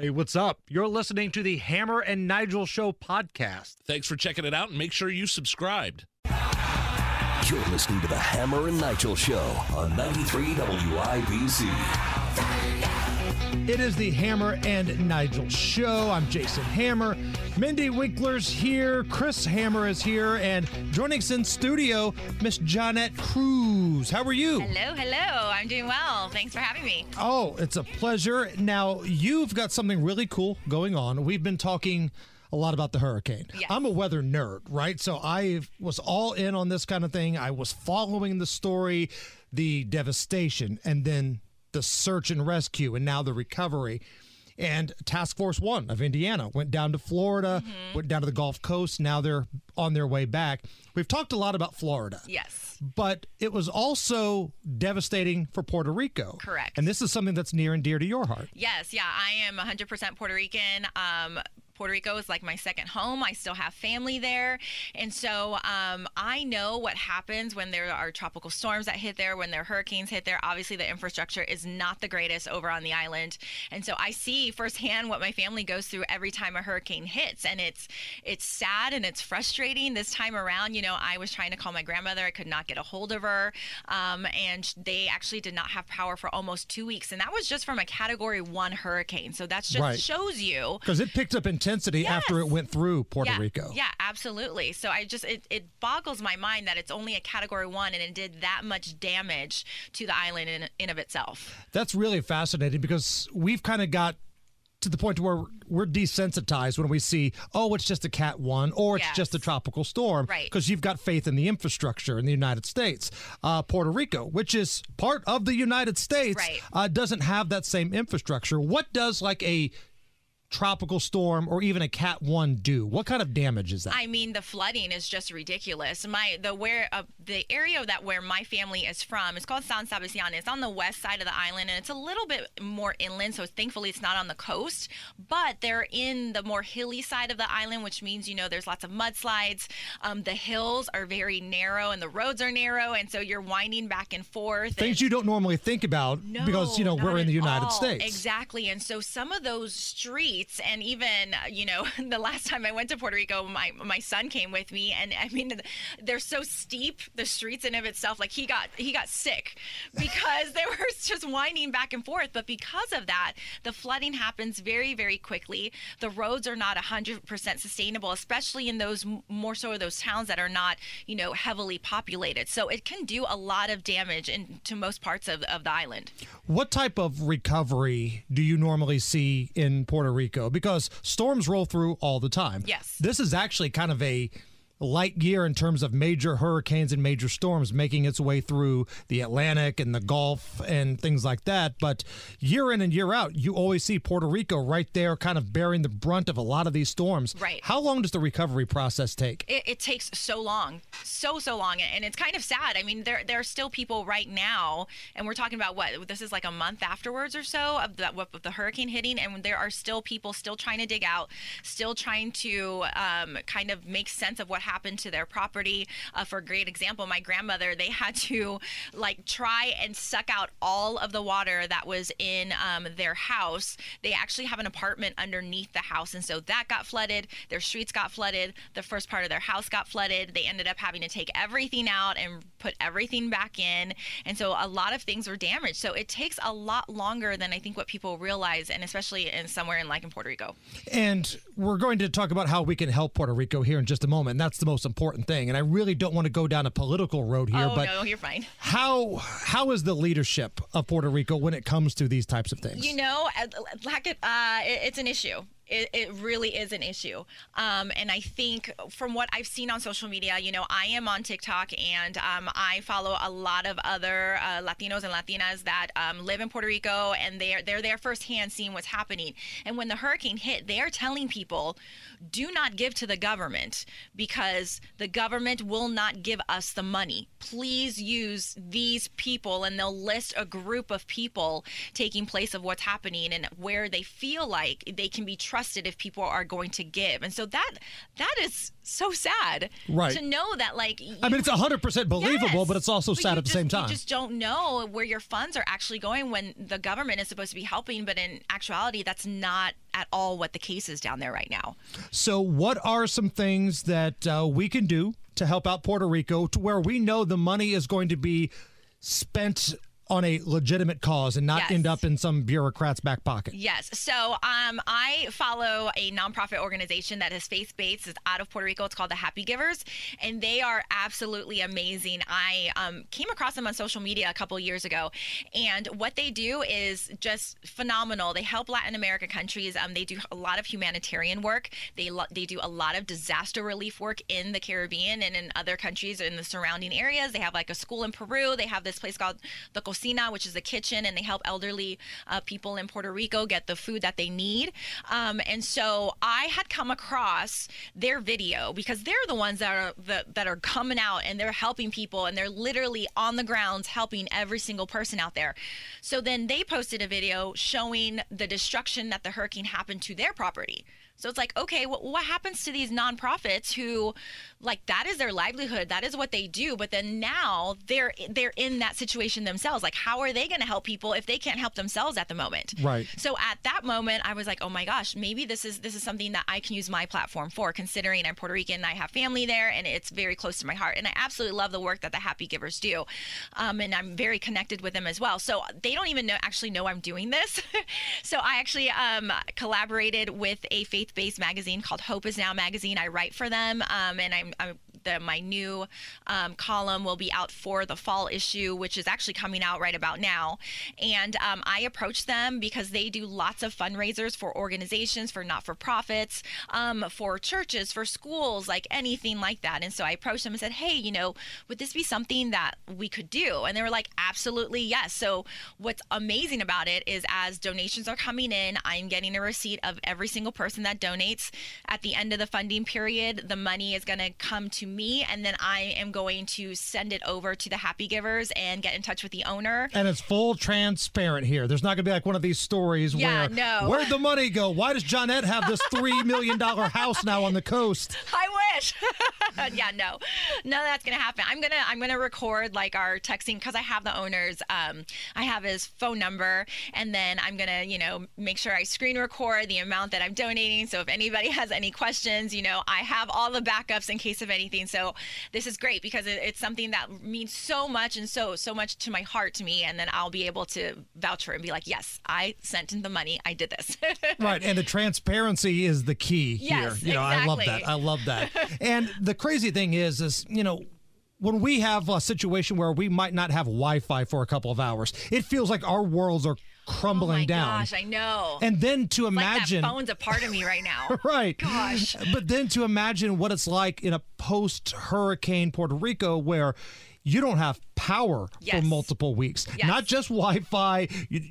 Hey, what's up? You're listening to the Hammer and Nigel Show podcast. Thanks for checking it out and make sure you subscribed. You're listening to the Hammer and Nigel Show on 93 WIBC. It is the Hammer and Nigel show. I'm Jason Hammer. Mindy Winkler's here. Chris Hammer is here. And joining us in studio, Miss Jonette Cruz. How are you? Hello, hello. I'm doing well. Thanks for having me. Oh, it's a pleasure. Now, you've got something really cool going on. We've been talking a lot about the hurricane. Yes. I'm a weather nerd, right? So I was all in on this kind of thing. I was following the story, the devastation, and then the search and rescue, and now the recovery. And Task Force One of Indiana went down to Florida, Mm-hmm. went down to the Gulf Coast. Now they're on their way back. We've talked a lot about Florida. Yes. But it was also devastating for Puerto Rico. Correct. And this is something that's near and dear to your heart. Yes, yeah, I am 100% Puerto Rican. Um, Puerto Rico is like my second home. I still have family there. And so um, I know what happens when there are tropical storms that hit there, when there are hurricanes hit there. Obviously, the infrastructure is not the greatest over on the island. And so I see firsthand what my family goes through every time a hurricane hits. And it's it's sad and it's frustrating this time around. You know, I was trying to call my grandmother. I could not get a hold of her. Um, and they actually did not have power for almost two weeks. And that was just from a category one hurricane. So that just Right. shows you Because it picked up intensity after it went through Puerto yeah, Rico. Yeah, absolutely. So I just it, it boggles my mind that it's only a category one and it did that much damage to the island in in of itself. That's really fascinating because we've kind of got to the point where we're desensitized when we see, oh, it's just a Cat 1 or it's Yes. just a tropical storm. Right. Because you've got faith in the infrastructure in the United States. Uh, Puerto Rico, which is part of the United States, Right. uh, doesn't have that same infrastructure. What does like a tropical storm or even a Cat 1 do? What kind of damage is that? I mean, the flooding is just ridiculous. My the where uh, the area that where my family is from is called San Sebastian. It's on the west side of the island, and it's a little bit more inland. So thankfully, it's not on the coast. But they're in the more hilly side of the island, which means you know there's lots of mudslides. Um, the hills are very narrow, and the roads are narrow, and so you're winding back and forth. Things and- you don't normally think about no, because, you know, we're in the United all. States. Exactly. And so some of those streets, and even, uh, you know, the last time I went to Puerto Rico, my, my son came with me. And I mean, they're so steep, the streets in of itself, like he got, he got sick because they were just winding back and forth. But because of that, the flooding happens very, very quickly. The roads are not 100% sustainable, especially in those more so those towns that are not, you know, heavily populated. So it can do a lot of damage in, to most parts of, of the island. What type of recovery do you normally see in Puerto Rico? Because storms roll through all the time. Yes. This is actually kind of a light year in terms of major hurricanes and major storms making its way through the Atlantic and the Gulf and things like that. But year in and year out, you always see Puerto Rico right there kind of bearing the brunt of a lot of these storms. Right. How long does the recovery process take? it, it takes so long, so so long, and it's kind of sad. I mean, there there are still people right now, and we're talking about what this is like a month afterwards or so of the of the hurricane hitting, and there are still people still trying to dig out, still trying to um, kind of make sense of what happened to their property. Uh, for a great example, my grandmother, they had to like try and suck out all of the water that was in um, their house. They actually have an apartment underneath the house, and so that got flooded. Their streets got flooded. The first part of their house got flooded. They ended up having to take everything out and put everything back in, and so a lot of things were damaged. So it takes a lot longer than I think what people realize, and especially in somewhere in like in Puerto Rico. And we're going to talk about how we can help Puerto Rico here in just a moment. That's the most important thing. And I really don't want to go down a political road here, oh but no, you're fine. how how is the leadership of Puerto Rico when it comes to these types of things? You know, uh, lack uh, it- it's an issue. It, it really is an issue. Um, and I think from what I've seen on social media, you know, I am on TikTok and um, I follow a lot of other uh, Latinos and Latinas that um, live in Puerto Rico and they're, they're there firsthand seeing what's happening. And when the hurricane hit, they are telling people, do not give to the government because the government will not give us the money. Please use these people, and they'll list a group of people taking place of what's happening and where they feel like they can be trusted if people are going to give. And so that that is so sad Right. to know that like I mean, it's you- 100% believable, Yes, but it's also sad you at the same time. You just don't know where your funds are actually going when the government is supposed to be helping, but in actuality, that's not at all what the case is down there right now. So, what are some things that uh, we can do to help out Puerto Rico to where we know the money is going to be spent on a legitimate cause and not Yes. end up in some bureaucrat's back pocket? Yes. So um, I follow a nonprofit organization that is faith based. It's out of Puerto Rico. It's called the Happy Givers, and they are absolutely amazing. I um, came across them on social media a couple years ago, and what they do is just phenomenal. They help Latin American countries. Um, they do a lot of humanitarian work. They lo- they do a lot of disaster relief work in the Caribbean and in other countries in the surrounding areas. They have like a school in Peru. They have this place called the Cocina, which is the kitchen, and they help elderly uh, people in Puerto Rico get the food that they need. Um, and so I had come across their video because they're the ones that are the, that are coming out and they're helping people and they're literally on the grounds helping every single person out there. So then they posted a video showing the destruction that the hurricane happened to their property. So it's like, okay, well, what happens to these nonprofits who, like, that is their livelihood, that is what they do, but then now they're they're in that situation themselves. Like, how are they going to help people if they can't help themselves at the moment? Right. So at that moment, I was like, oh my gosh, maybe this is this is something that I can use my platform for, considering I'm Puerto Rican, I have family there, and it's very close to my heart, and I absolutely love the work that the Happy Givers do, um, and I'm very connected with them as well. So they don't even know actually know I'm doing this. so I actually um, collaborated with a faith-based magazine called Hope Is Now magazine. I write for them, um, and I'm, I'm the, my new um, column will be out for the fall issue, which is actually coming out right about now. And um, I approached them because they do lots of fundraisers for organizations, for not for profits, um, for churches, for schools, like anything like that. And so I approached them and said, hey, you know, would this be something that we could do? And they were like, absolutely, yes. So what's amazing about it is as donations are coming in, I'm getting a receipt of every single person that donates. At the end of the funding period, the money is going to come to me, and then I am going to send it over to the Happy Givers and get in touch with the owner. And it's full transparent here. There's not going to be like one of these stories Yeah, where no. where'd the money go? Why does Johnette have this three million dollar house now on the coast? I wish. yeah, no, no, that's gonna happen. I'm gonna I'm gonna record like our texting because I have the owner's um I have his phone number and then I'm gonna you know make sure I screen record the amount that I'm donating. So if anybody has any questions, you know I have all the backups in case of anything. So this is great because it, it's something that means so much and so so much to my heart to me, and then I'll be able to vouch for it and be like, yes, I sent in the money, I did this. Right, and the transparency is the key Yes, here. You know, I love that. I love that. and the crazy thing is, is you know. When we have a situation where we might not have Wi-Fi for a couple of hours, it feels like our worlds are crumbling down. oh my down. gosh, I know. and then to like imagine, that phone's a part of me right now. right? Gosh. But then to imagine what it's like in a post-hurricane Puerto Rico, where you don't have power for multiple weeks, Yes. not just Wi-Fi, you,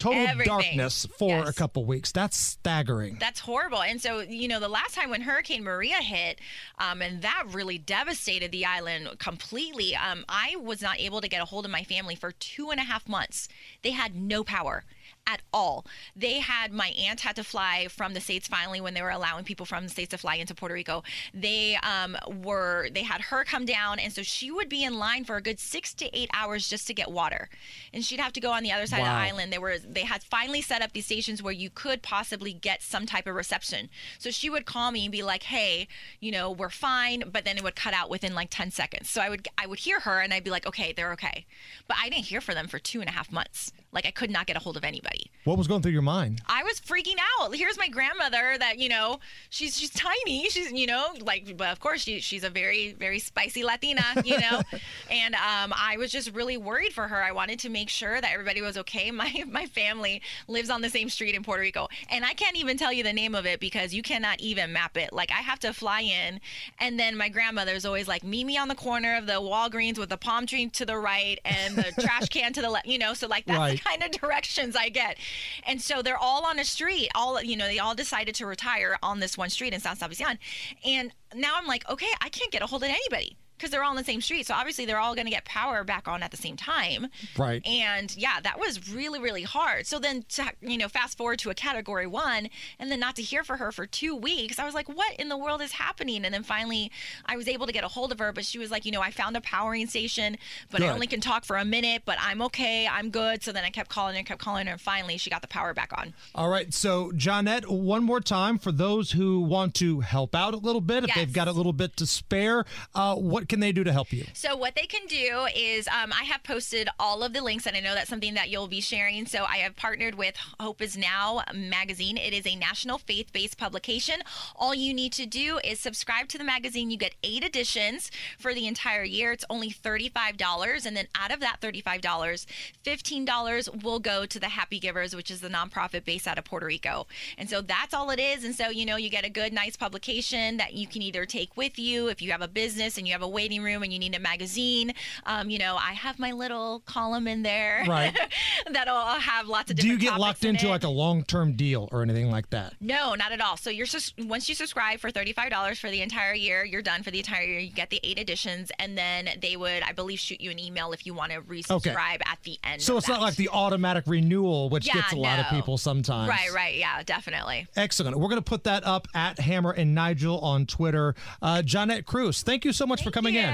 total Everything. darkness for a couple weeks. That's staggering. That's horrible. And so, you know, the last time when Hurricane Maria hit, um, and that really devastated the island completely, um, I was not able to get a hold of my family for two and a half months. They had no power at all. They had my aunt had to fly from the states finally when they were allowing people from the states to fly into Puerto Rico. They um, were they had her come down, and so she would be in line for a good six to eight hours just to get water, and she'd have to go on the other side of the island. They were they had finally set up these stations where you could possibly get some type of reception. So she would call me and be like, "Hey, you know, we're fine," but then it would cut out within like ten seconds. So I would I would hear her and I'd be like, "Okay, they're okay," but I didn't hear from them for two and a half months. Like I could not get a hold of anybody. What was going through your mind? I was freaking out. Here's my grandmother that, you know, she's she's tiny. She's, you know, like but of course she she's a very very spicy Latina, you know. and um I was just really worried for her. I wanted to make sure that everybody was okay. My my family lives on the same street in Puerto Rico. And I can't even tell you the name of it because you cannot even map it. Like I have to fly in and then my grandmother's always like meet me on the corner of the Walgreens with the palm tree to the right and the trash can to the left, you know. So like that's Right. kind of directions I get. And so they're all on a street. All you know, they all decided to retire on this one street in San Sebastian. And now I'm like, okay, I can't get a hold of anybody. Because they're all in the same street. So obviously they're all going to get power back on at the same time. Right. And yeah, that was really, really hard. So then, to, you know, fast forward to a category one and then not to hear from her for two weeks, I was like, what in the world is happening? And then finally, I was able to get a hold of her, but she was like, you know, I found a powering station, but I only can talk for a minute, but I'm okay. I'm good. So then I kept calling her, kept calling her, and finally she got the power back on. All right. So, Johnette, one more time for those who want to help out a little bit, if Yes. they've got a little bit to spare, uh, what can they do to help you? So what they can do is um, I have posted all of the links, and I know that's something that you'll be sharing. So I have partnered with Hope Is Now magazine. It is a national faith-based publication. All you need to do is subscribe to the magazine. You get eight editions for the entire year. It's only thirty-five dollars, and then out of that thirty-five dollars, fifteen dollars will go to the Happy Givers, which is the nonprofit based out of Puerto Rico. And so that's all it is. And so you know you get a good, nice publication that you can either take with you if you have a business and you have a waiting room and you need a magazine. Um, you know, I have my little column in there Right. that'll have lots of Do you get locked in into it. like a long term deal or anything like that? No, not at all. So you're sus- once you subscribe for thirty five dollars for the entire year, you're done for the entire year. You get the eight editions, and then they would, I believe, shoot you an email if you want to resubscribe at the end. So it's not like the automatic renewal, which Yeah, gets a lot of people sometimes. right, right, yeah, definitely. Excellent. We're going to put that up at Hammer and Nigel on Twitter. Uh, Johnette Cruz, thank you so much for coming Thank in.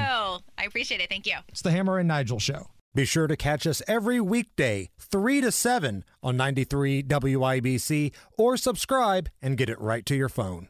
I appreciate it. Thank you. It's the Hammer and Nigel Show. Be sure to catch us every weekday, 3 to 7 on 93 WIBC, or subscribe and get it right to your phone.